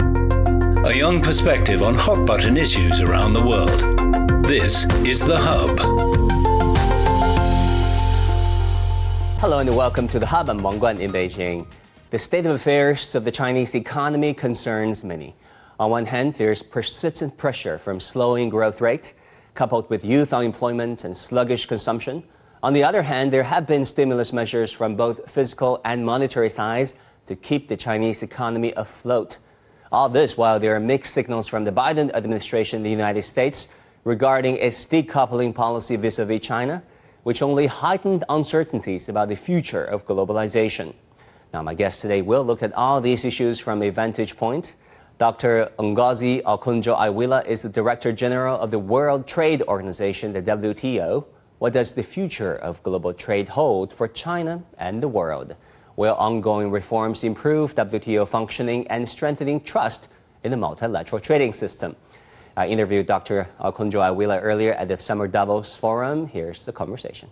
A young perspective on hot button issues around the world. This is The Hub. Hello and welcome to The Hub. I'm Wang Guan in Beijing. The state of affairs of the Chinese economy concerns many. On one hand, there's persistent pressure from slowing growth rate, coupled with youth unemployment and sluggish consumption. On the other hand, there have been stimulus measures from both fiscal and monetary sides to keep the Chinese economy afloat. All this while there are mixed signals from the Biden administration in the United States regarding its decoupling policy vis a vis China, which only heightened uncertainties about the future of globalization. Now, my guest today will look at all these issues from a vantage point. Dr. Ngozi Okonjo-Iweala is the Director General of the World Trade Organization, the WTO. What does the future of global trade hold for China and the world? Will ongoing reforms improve WTO functioning and strengthening trust in the multilateral trading system? I interviewed Dr. Okonjo-Iweala earlier at the Summer Davos Forum. Here's the conversation.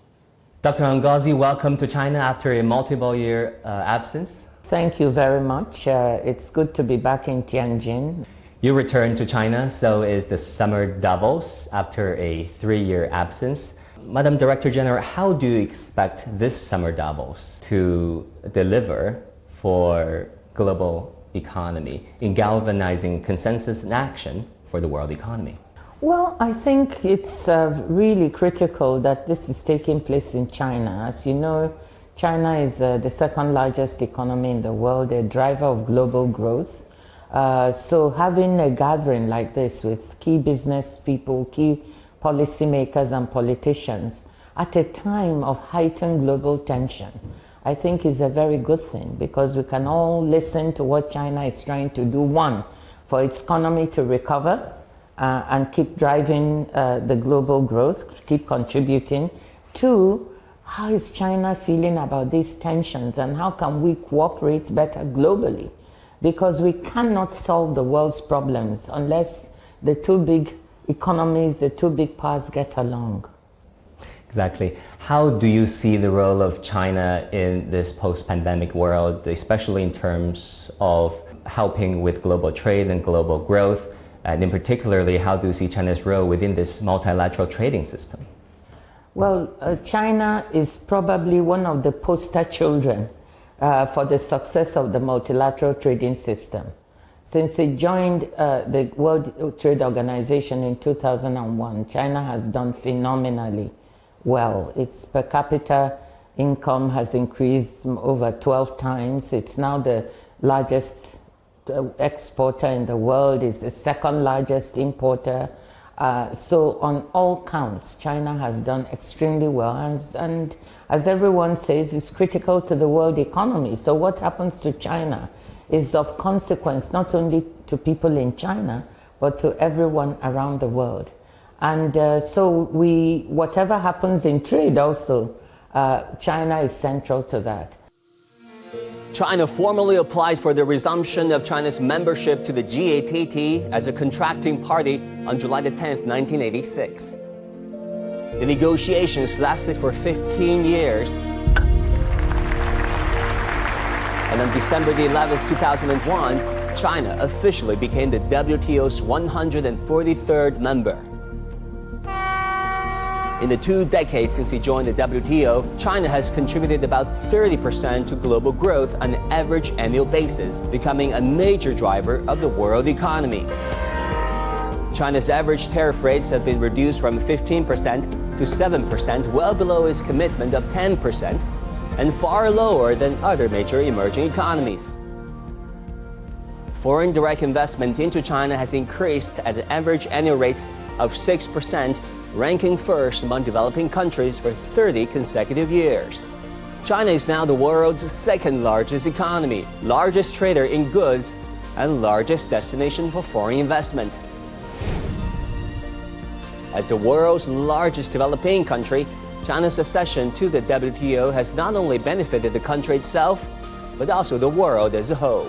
Dr. Ngozi, welcome to China after a multiple year uh, absence. Thank you very much. Uh, it's good to be back in Tianjin. You returned to China, so is the Summer Davos after a three year absence. Madam Director General, how do you expect this Summer Davos to deliver for global economy in galvanizing consensus and action for the world economy? Well, I think it's uh, really critical that this is taking place in China. As you know, China is uh, the second largest economy in the world, a driver of global growth. Uh, so, having a gathering like this with key business people, key policymakers, and politicians at a time of heightened global tension, I think is a very good thing because we can all listen to what China is trying to do. One, for its economy to recover uh, and keep driving uh, the global growth, keep contributing. Two, how is China feeling about these tensions and how can we cooperate better globally? Because we cannot solve the world's problems unless the two big economies, the two big powers get along. Exactly. How do you see the role of China in this post pandemic world, especially in terms of helping with global trade and global growth? And in particularly, how do you see China's role within this multilateral trading system? Well, uh, China is probably one of the poster children uh, for the success of the multilateral trading system. Since it joined uh, the World Trade Organization in 2001, China has done phenomenally well. Its per capita income has increased over 12 times. It's now the largest exporter in the world, it's the second largest importer. Uh, so on all counts, China has done extremely well, as, and as everyone says, it's critical to the world economy. So what happens to China is of consequence not only to people in China, but to everyone around the world. And uh, so we, whatever happens in trade also, uh, China is central to that. China formally applied for the resumption of China's membership to the GATT as a contracting party on July 10, 1986. The negotiations lasted for 15 years. And on December 11, 2001, China officially became the WTO's 143rd member. In the two decades since he joined the WTO, China has contributed about 30% to global growth on an average annual basis, becoming a major driver of the world economy. China's average tariff rates have been reduced from 15% to 7%, well below its commitment of 10%, and far lower than other major emerging economies. Foreign direct investment into China has increased at an average annual rate of 6% ranking first among developing countries for 30 consecutive years. China is now the world's second largest economy, largest trader in goods, and largest destination for foreign investment. As the world's largest developing country, China's accession to the WTO has not only benefited the country itself, but also the world as a whole.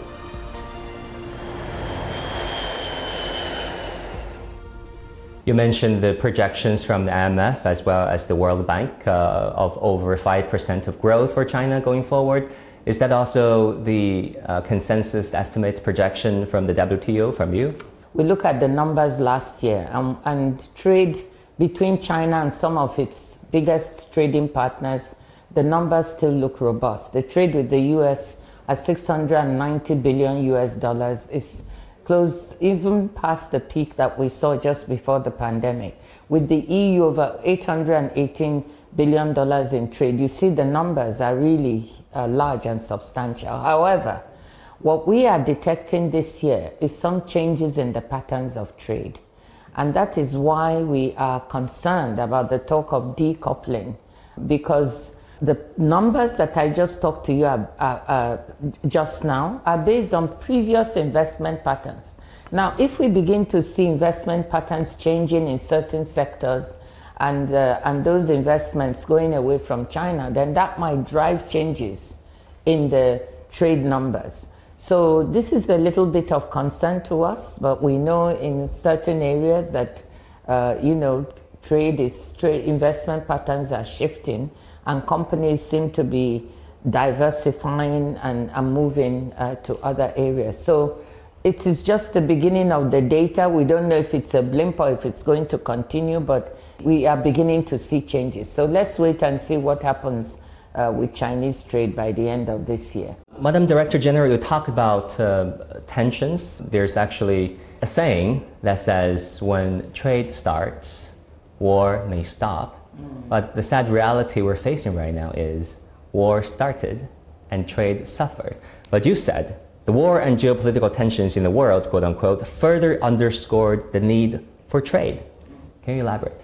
You mentioned the projections from the IMF as well as the World Bank uh, of over 5% of growth for China going forward. Is that also the uh, consensus estimate projection from the WTO from you? We look at the numbers last year um, and trade between China and some of its biggest trading partners, the numbers still look robust. The trade with the US at 690 billion US dollars is close even past the peak that we saw just before the pandemic. With the EU over 818 billion dollars in trade, you see the numbers are really uh, large and substantial. However, what we are detecting this year is some changes in the patterns of trade. And that is why we are concerned about the talk of decoupling, because the numbers that I just talked to you are, are, are just now are based on previous investment patterns. Now, if we begin to see investment patterns changing in certain sectors and, uh, and those investments going away from China, then that might drive changes in the trade numbers. So this is a little bit of concern to us, but we know in certain areas that, uh, you know, trade is, trade investment patterns are shifting and companies seem to be diversifying and, and moving uh, to other areas. So it is just the beginning of the data. We don't know if it's a blimp or if it's going to continue, but we are beginning to see changes. So let's wait and see what happens uh, with Chinese trade by the end of this year. Madam Director General, you talk about uh, tensions. There's actually a saying that says when trade starts, war may stop. Mm. But the sad reality we're facing right now is war started and trade suffered. But you said the war and geopolitical tensions in the world, quote unquote, further underscored the need for trade. Can you elaborate?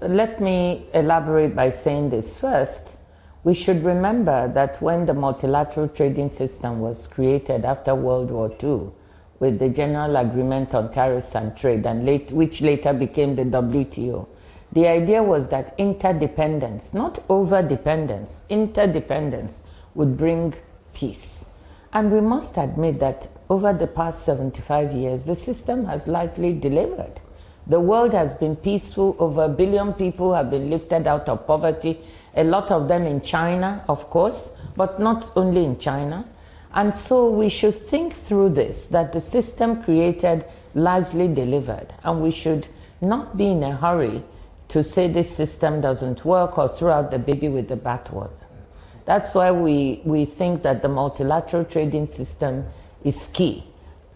Let me elaborate by saying this first. We should remember that when the multilateral trading system was created after World War II, with the General Agreement on Tariffs and Trade, and late, which later became the WTO, the idea was that interdependence, not overdependence, interdependence would bring peace. And we must admit that over the past 75 years, the system has likely delivered. The world has been peaceful. Over a billion people have been lifted out of poverty a lot of them in China, of course, but not only in China. And so we should think through this that the system created largely delivered, and we should not be in a hurry to say this system doesn't work or throw out the baby with the bathwater. That's why we, we think that the multilateral trading system is key.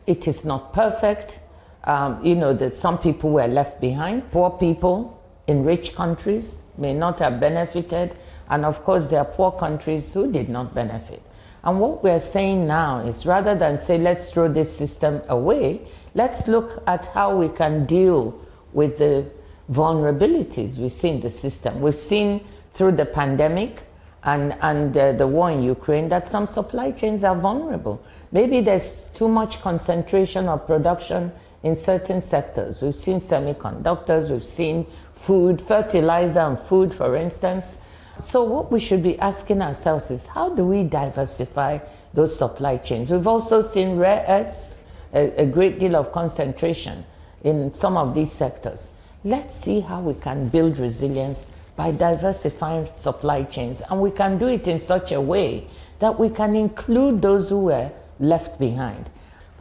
It is not perfect. Um, you know, that some people were left behind, poor people, in rich countries may not have benefited, and of course, there are poor countries who did not benefit. And what we're saying now is rather than say, let's throw this system away, let's look at how we can deal with the vulnerabilities we see in the system. We've seen through the pandemic and, and uh, the war in Ukraine that some supply chains are vulnerable. Maybe there's too much concentration of production in certain sectors. We've seen semiconductors, we've seen food, fertilizer and food, for instance. So what we should be asking ourselves is how do we diversify those supply chains? We've also seen rare earths, a, a great deal of concentration in some of these sectors. Let's see how we can build resilience by diversifying supply chains. And we can do it in such a way that we can include those who were left behind.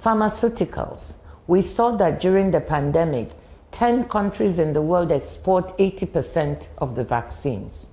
Pharmaceuticals. We saw that during the pandemic, 10 countries in the world export 80% of the vaccines.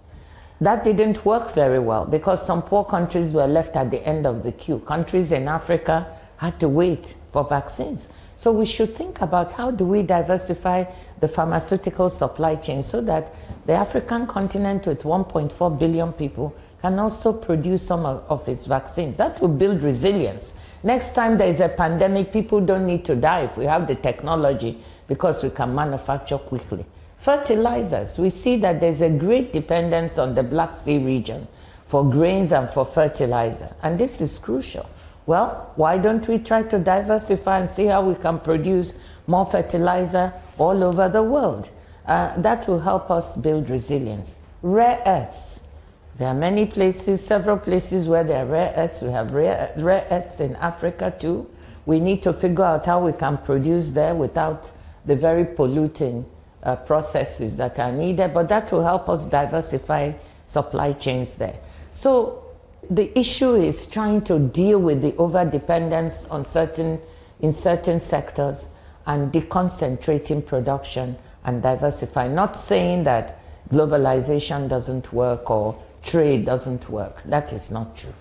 That didn't work very well because some poor countries were left at the end of the queue. Countries in Africa had to wait for vaccines. So we should think about how do we diversify the pharmaceutical supply chain so that the African continent with 1.4 billion people can also produce some of, its vaccines. That will build resilience. Next time there is a pandemic, people don't need to die if we have the technology because we can manufacture quickly. Fertilizers, we see that there's a great dependence on the Black Sea region for grains and for fertilizer, and this is crucial. Well, why don't we try to diversify and see how we can produce more fertilizer all over the world? Uh, that will help us build resilience. Rare earths, there are many places, several places where there are rare earths. We have rare, rare earths in Africa too. We need to figure out how we can produce there without the very polluting uh, processes that are needed, but that will help us diversify supply chains there. So the issue is trying to deal with the over dependence on certain in certain sectors and deconcentrating production and diversifying. Not saying that globalization doesn't work or trade doesn't work. That is not true.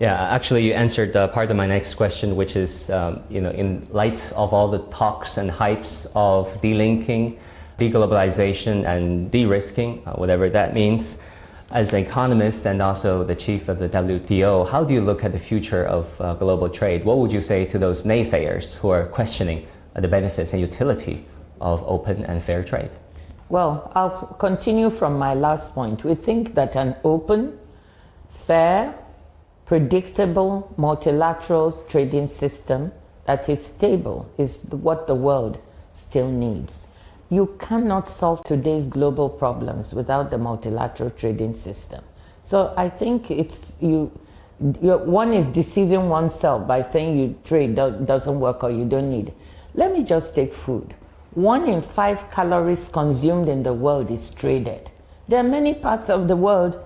Yeah, actually, you answered uh, part of my next question, which is, um, you know, in light of all the talks and hypes of delinking, deglobalization, and de-risking, uh, whatever that means, as an economist and also the chief of the WTO, how do you look at the future of uh, global trade? What would you say to those naysayers who are questioning uh, the benefits and utility of open and fair trade? Well, I'll continue from my last point. We think that an open, fair, predictable, multilateral trading system that is stable is what the world still needs. You cannot solve today's global problems without the multilateral trading system. So I think it's you. One is deceiving oneself by saying you trade doesn't work or you don't need. Let me just take food. One in five calories consumed in the world is traded. There are many parts of the world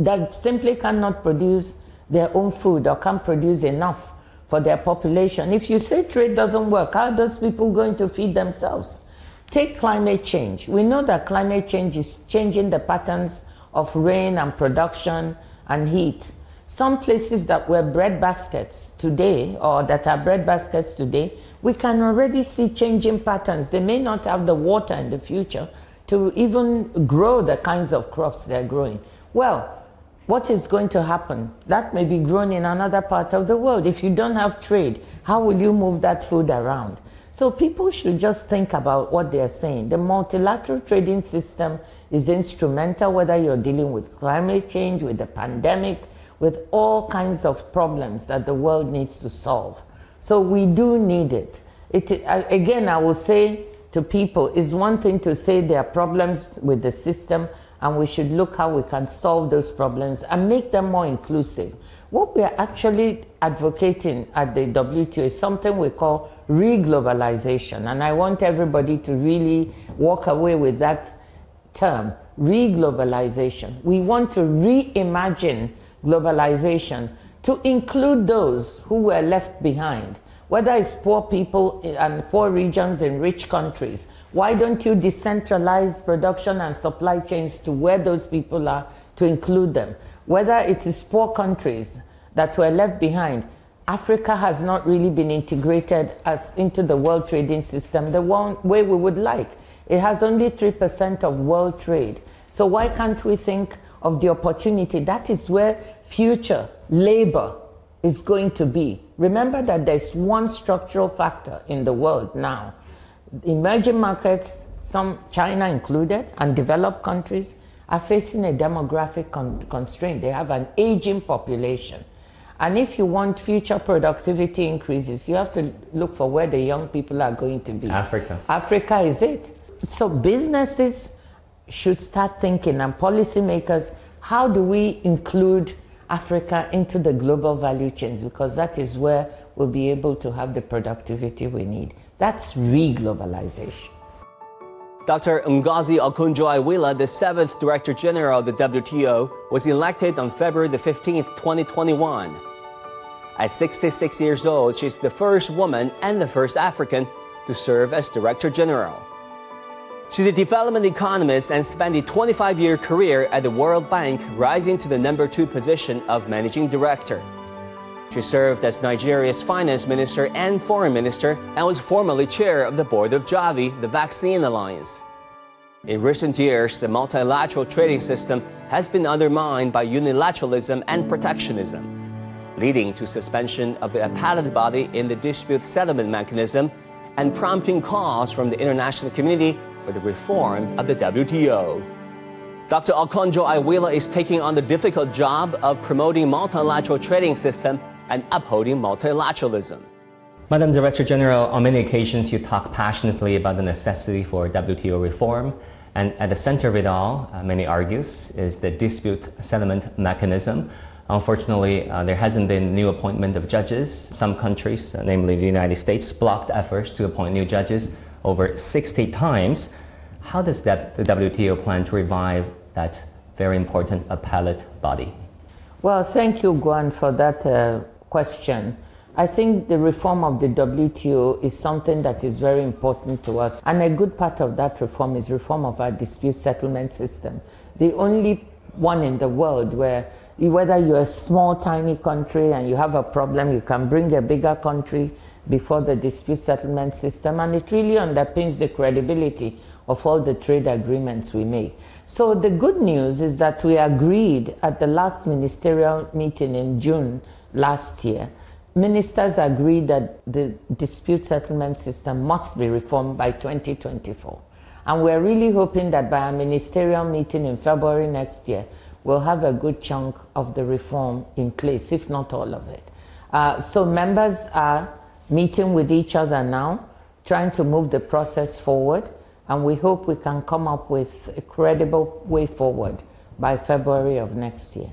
that simply cannot produce their own food or can't produce enough for their population. If you say trade doesn't work, how are those people going to feed themselves? Take climate change. We know that climate change is changing the patterns of rain and production and heat. Some places that were bread baskets today, or that are bread baskets today, we can already see changing patterns. They may not have the water in the future to even grow the kinds of crops they're growing. Well, what is going to happen? That may be grown in another part of the world. If you don't have trade, how will you move that food around? So people should just think about what they're saying. The multilateral trading system is instrumental, whether you're dealing with climate change, with the pandemic, with all kinds of problems that the world needs to solve. So we do need it. it again, I will say to people, it's one thing to say there are problems with the system, and we should look how we can solve those problems and make them more inclusive. What we are actually advocating at the WTO is something we call reglobalization. And I want everybody to really walk away with that term, reglobalization. We want to reimagine globalization to include those who were left behind, whether it's poor people and poor regions in rich countries. Why don't you decentralize production and supply chains to where those people are to include them? whether it is poor countries that were left behind, Africa has not really been integrated as into the world trading system the one way we would like. It has only 3% of world trade. So why can't we think of the opportunity? That is where future labor is going to be. Remember that there's one structural factor in the world now. Emerging markets, some China included, and developed countries, are facing a demographic con constraint. They have an aging population. And if you want future productivity increases, you have to look for where the young people are going to be. Africa. Africa is it. So businesses should start thinking and policymakers, how do we include Africa into the global value chains? Because that is where we'll be able to have the productivity we need. That's re-globalization. Dr. Ngozi Okonjo-Iweala, the seventh Director General of the WTO, was elected on February the 15th, 2021. At 66 years old, she's the first woman and the first African to serve as Director General. She's a development economist and spent a 25-year career at the World Bank, rising to the number two position of Managing Director. She served as Nigeria's finance minister and foreign minister and was formerly chair of the board of Gavi, the Vaccine Alliance. In recent years, the multilateral trading system has been undermined by unilateralism and protectionism, leading to suspension of the appellate body in the dispute settlement mechanism and prompting calls from the international community for the reform of the WTO. Dr. Okonjo-Iweala is taking on the difficult job of promoting multilateral trading system and upholding multilateralism. Madam Director General, on many occasions you talk passionately about the necessity for WTO reform, and at the center of it all, uh, many argues, is the dispute settlement mechanism. Unfortunately, uh, there hasn't been new appointment of judges. Some countries, uh, namely the United States, blocked efforts to appoint new judges over 60 times. How does that, the WTO plan to revive that very important appellate body? Well, thank you, Guan, for that uh, question. I think the reform of the WTO is something that is very important to us. And a good part of that reform is reform of our dispute settlement system. The only one in the world where whether you're a small, tiny country and you have a problem, you can bring a bigger country before the dispute settlement system. And it really underpins the credibility of all the trade agreements we make. So the good news is that we agreed at the last ministerial meeting in June last year. Ministers agreed that the dispute settlement system must be reformed by 2024. And we're really hoping that by a ministerial meeting in February next year, we'll have a good chunk of the reform in place, if not all of it. Uh, so members are meeting with each other now, trying to move the process forward, and we hope we can come up with a credible way forward by February of next year.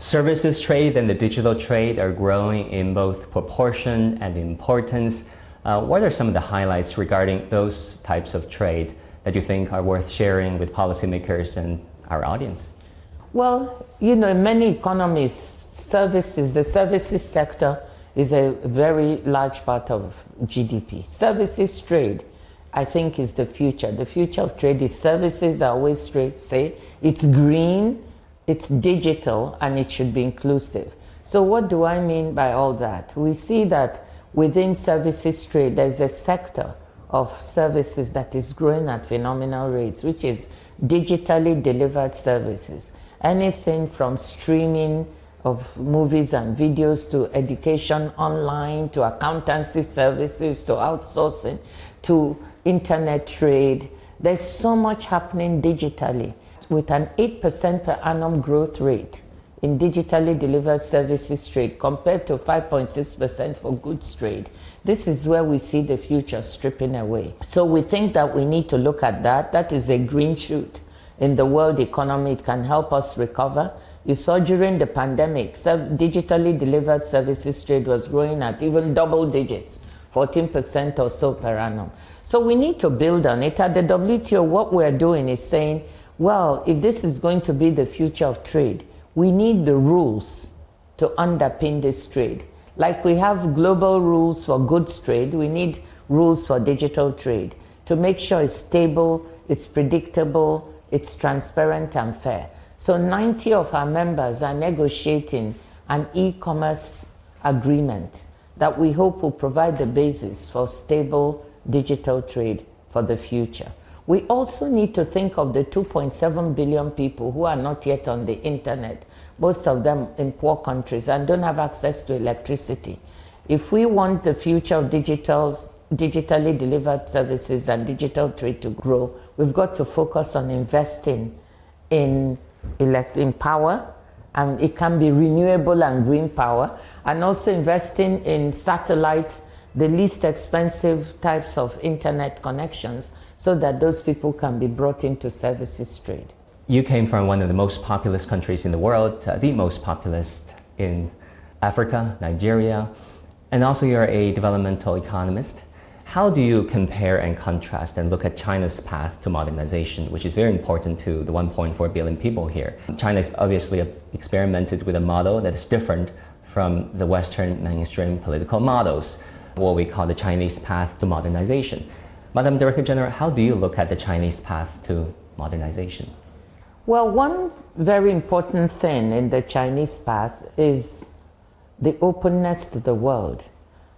Services trade and the digital trade are growing in both proportion and importance. Uh, what are some of the highlights regarding those types of trade that you think are worth sharing with policymakers and our audience? Well, you know, in many economies, services, the services sector is a very large part of GDP. Services trade, I think, is the future. The future of trade is services, I always say. It's green, it's digital, and it should be inclusive. So, what do I mean by all that? We see that within services trade, there's a sector of services that is growing at phenomenal rates, which is digitally delivered services. Anything from streaming of movies and videos to education online to accountancy services to outsourcing to internet trade. There's so much happening digitally with an 8% per annum growth rate in digitally delivered services trade compared to 5.6% for goods trade. This is where we see the future stripping away. So we think that we need to look at that. That is a green shoot in the world economy. It can help us recover. You saw during the pandemic, digitally delivered services trade was growing at even double digits, 14% or so per annum. So we need to build on it. At the WTO, what we're doing is saying, well, if this is going to be the future of trade, we need the rules to underpin this trade. Like we have global rules for goods trade, we need rules for digital trade to make sure it's stable, it's predictable, it's transparent and fair. So 90 of our members are negotiating an e-commerce agreement that we hope will provide the basis for stable digital trade for the future. We also need to think of the 2.7 billion people who are not yet on the internet, most of them in poor countries and don't have access to electricity. If we want the future of digital, digitally delivered services and digital trade to grow, we've got to focus on investing in, elect- in power, and it can be renewable and green power, and also investing in satellites, the least expensive types of internet connections so that those people can be brought into services trade. You came from one of the most populous countries in the world, uh, the most populous in Africa, Nigeria, and also you're a developmental economist. How do you compare and contrast and look at China's path to modernization, which is very important to the 1.4 billion people here? China has obviously experimented with a model that is different from the Western mainstream political models, what we call the Chinese path to modernization. Madam Director General, how do you look at the Chinese path to modernization? Well, one very important thing in the Chinese path is the openness to the world.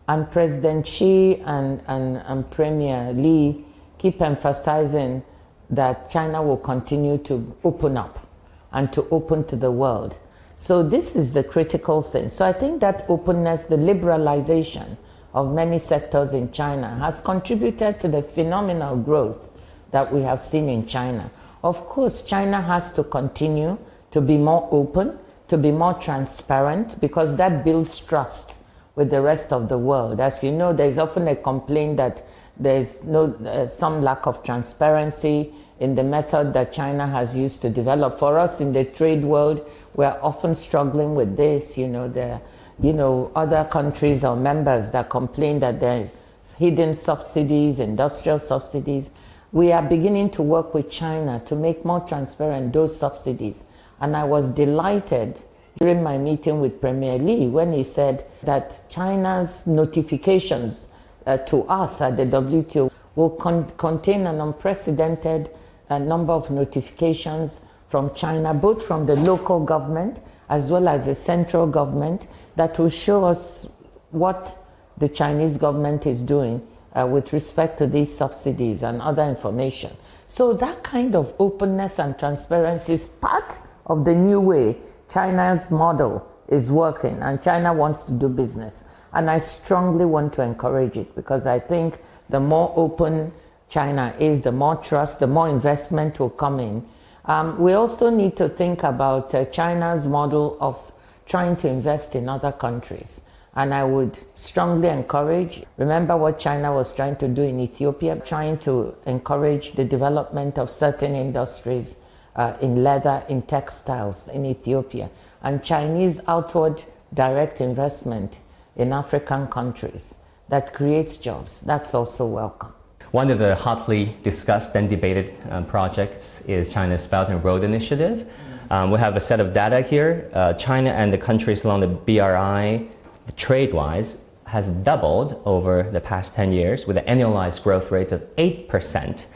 And President Xi and, and, and Premier Li keep emphasizing that China will continue to open up and to open to the world. So, this is the critical thing. So, I think that openness, the liberalization, of many sectors in China has contributed to the phenomenal growth that we have seen in China. Of course, China has to continue to be more open, to be more transparent, because that builds trust with the rest of the world. As you know, there's often a complaint that there's no, uh, some lack of transparency in the method that China has used to develop. For us in the trade world, we're often struggling with this. You know, the you know, other countries or members that complain that there are hidden subsidies, industrial subsidies. We are beginning to work with China to make more transparent those subsidies. And I was delighted during my meeting with Premier Li when he said that China's notifications uh, to us at the WTO will con- contain an unprecedented uh, number of notifications from China, both from the local government as well as the central government, that will show us what the Chinese government is doing uh, with respect to these subsidies and other information. So that kind of openness and transparency is part of the new way China's model is working and China wants to do business. And I strongly want to encourage it because I think the more open China is, the more trust, the more investment will come in. Um, we also need to think about uh, China's model of trying to invest in other countries. And I would strongly encourage, remember what China was trying to do in Ethiopia, trying to encourage the development of certain industries uh, in leather, in textiles in Ethiopia, and Chinese outward direct investment in African countries that creates jobs. That's also welcome. One of the hotly discussed and debated um, projects is China's Belt and Road Initiative. Um, we have a set of data here. Uh, China and the countries along the BRI trade wise, has doubled over the past 10 years with an annualized growth rate of 8%.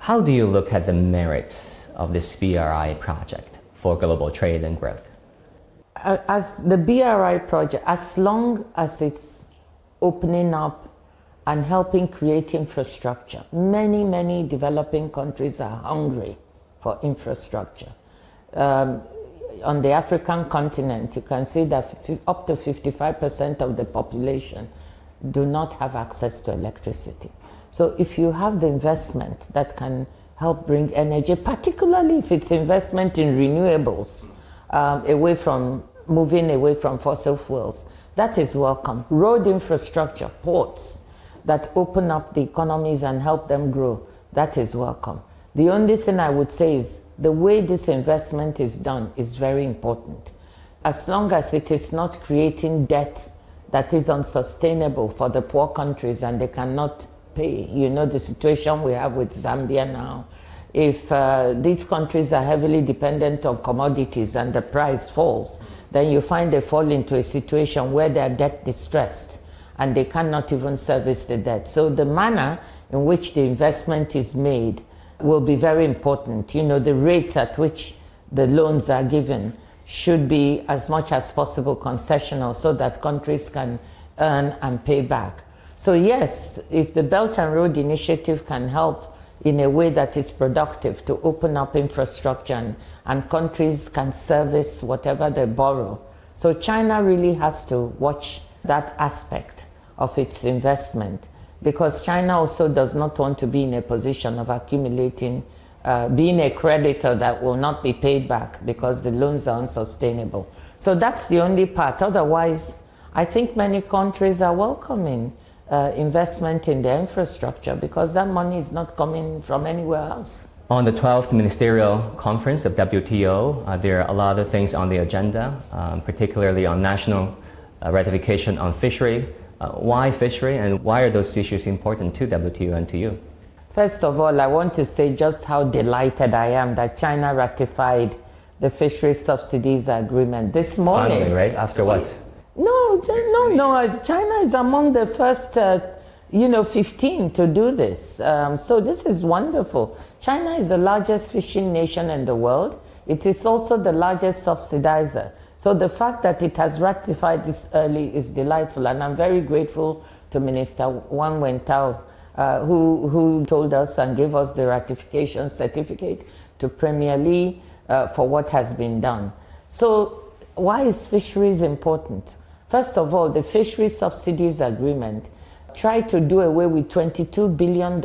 How do you look at the merits of this BRI project for global trade and growth? As the BRI project, as long as it's opening up and helping create infrastructure, many, many developing countries are hungry for infrastructure. Um, on the African continent, you can see that up to 55% of the population do not have access to electricity. So if you have the investment that can help bring energy, particularly if it's investment in renewables, um, away from moving away from fossil fuels, that is welcome. Road infrastructure, ports that open up the economies and help them grow, that is welcome. The only thing I would say is the way this investment is done is very important. As long as it is not creating debt that is unsustainable for the poor countries and they cannot pay. You know the situation we have with Zambia now. If uh, these countries are heavily dependent on commodities and the price falls, then you find they fall into a situation where they are debt distressed and they cannot even service the debt. So the manner in which the investment is made will be very important. You know, the rates at which the loans are given should be as much as possible concessional so that countries can earn and pay back. So, yes, if the Belt and Road Initiative can help in a way that is productive to open up infrastructure and, and countries can service whatever they borrow. So, China really has to watch that aspect of its investment because China also does not want to be in a position of accumulating, uh, being a creditor that will not be paid back because the loans are unsustainable. So that's the only part. Otherwise, I think many countries are welcoming uh, investment in their infrastructure because that money is not coming from anywhere else. On the 12th Ministerial Conference of WTO, uh, there are a lot of things on the agenda, um, particularly on national uh, ratification on fishery, uh, why fishery and why are those issues important to WTO and to you? First of all, I want to say just how delighted I am that China ratified the fishery subsidies agreement this morning. Finally, right? After what? No, no, no. Uh, China is among the first, uh, you know, 15 to do this. Um, so this is wonderful. China is the largest fishing nation in the world. It is also the largest subsidizer. So the fact that it has ratified this early is delightful, and I'm very grateful to Minister Wang Wentao, uh, who, who told us and gave us the ratification certificate to Premier Li uh, for what has been done. So why is fisheries important? First of all, the fisheries subsidies agreement tried to do away with $22 billion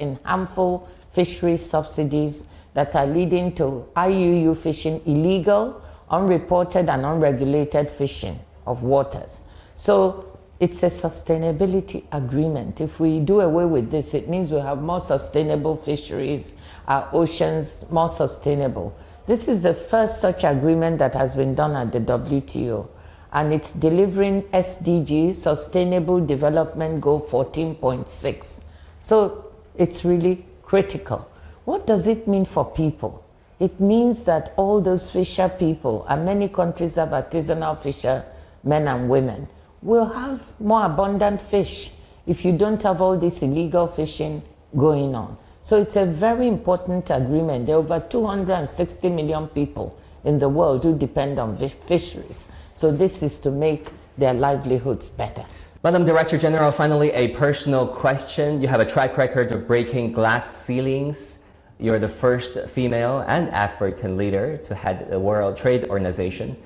in harmful fisheries subsidies that are leading to IUU fishing illegal unreported and unregulated fishing of waters. So it's a sustainability agreement. If we do away with this, it means we have more sustainable fisheries, our oceans more sustainable. This is the first such agreement that has been done at the WTO, and it's delivering SDG, Sustainable Development Goal 14.6. So it's really critical. What does it mean for people? It means that all those fisher people, and many countries have artisanal fisher men and women, will have more abundant fish if you don't have all this illegal fishing going on. So it's a very important agreement. There are over 260 million people in the world who depend on fisheries. So this is to make their livelihoods better. Madam Director General, finally, a personal question. You have a track record of breaking glass ceilings. You're the first female and African leader to head the World Trade Organization.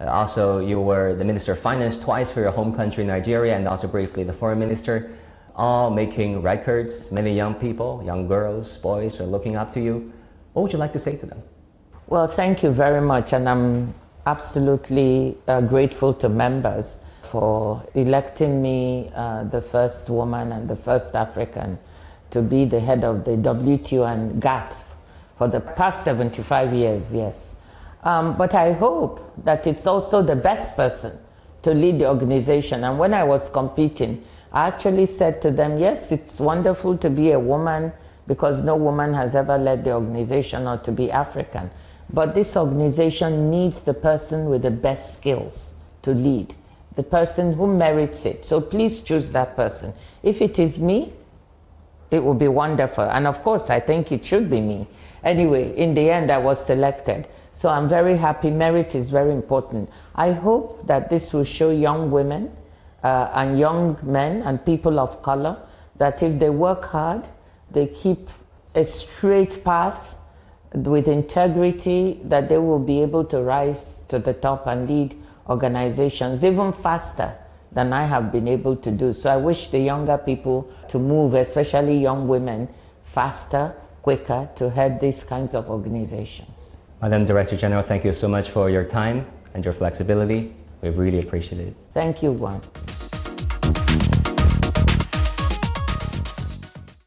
Uh, also, you were the Minister of Finance twice for your home country, Nigeria, and also briefly the Foreign Minister, all making records. Many young people, young girls, boys are looking up to you. What would you like to say to them? Well, thank you very much, and I'm absolutely uh, grateful to members for electing me uh, the first woman and the first African to be the head of the WTO and GATT for the past 75 years, yes. Um, but I hope that it's also the best person to lead the organization. And when I was competing, I actually said to them, yes, it's wonderful to be a woman because no woman has ever led the organization or to be African. But this organization needs the person with the best skills to lead, the person who merits it. So please choose that person. If it is me, it will be wonderful. And of course, I think it should be me. Anyway, in the end, I was selected. So I'm very happy. Merit is very important. I hope that this will show young women uh, and young men and people of color that if they work hard, they keep a straight path with integrity that they will be able to rise to the top and lead organizations even faster than I have been able to do. So I wish the younger people to move, especially young women, faster, quicker to head these kinds of organizations. Madam Director General, thank you so much for your time and your flexibility. We really appreciate it. Thank you, Guan.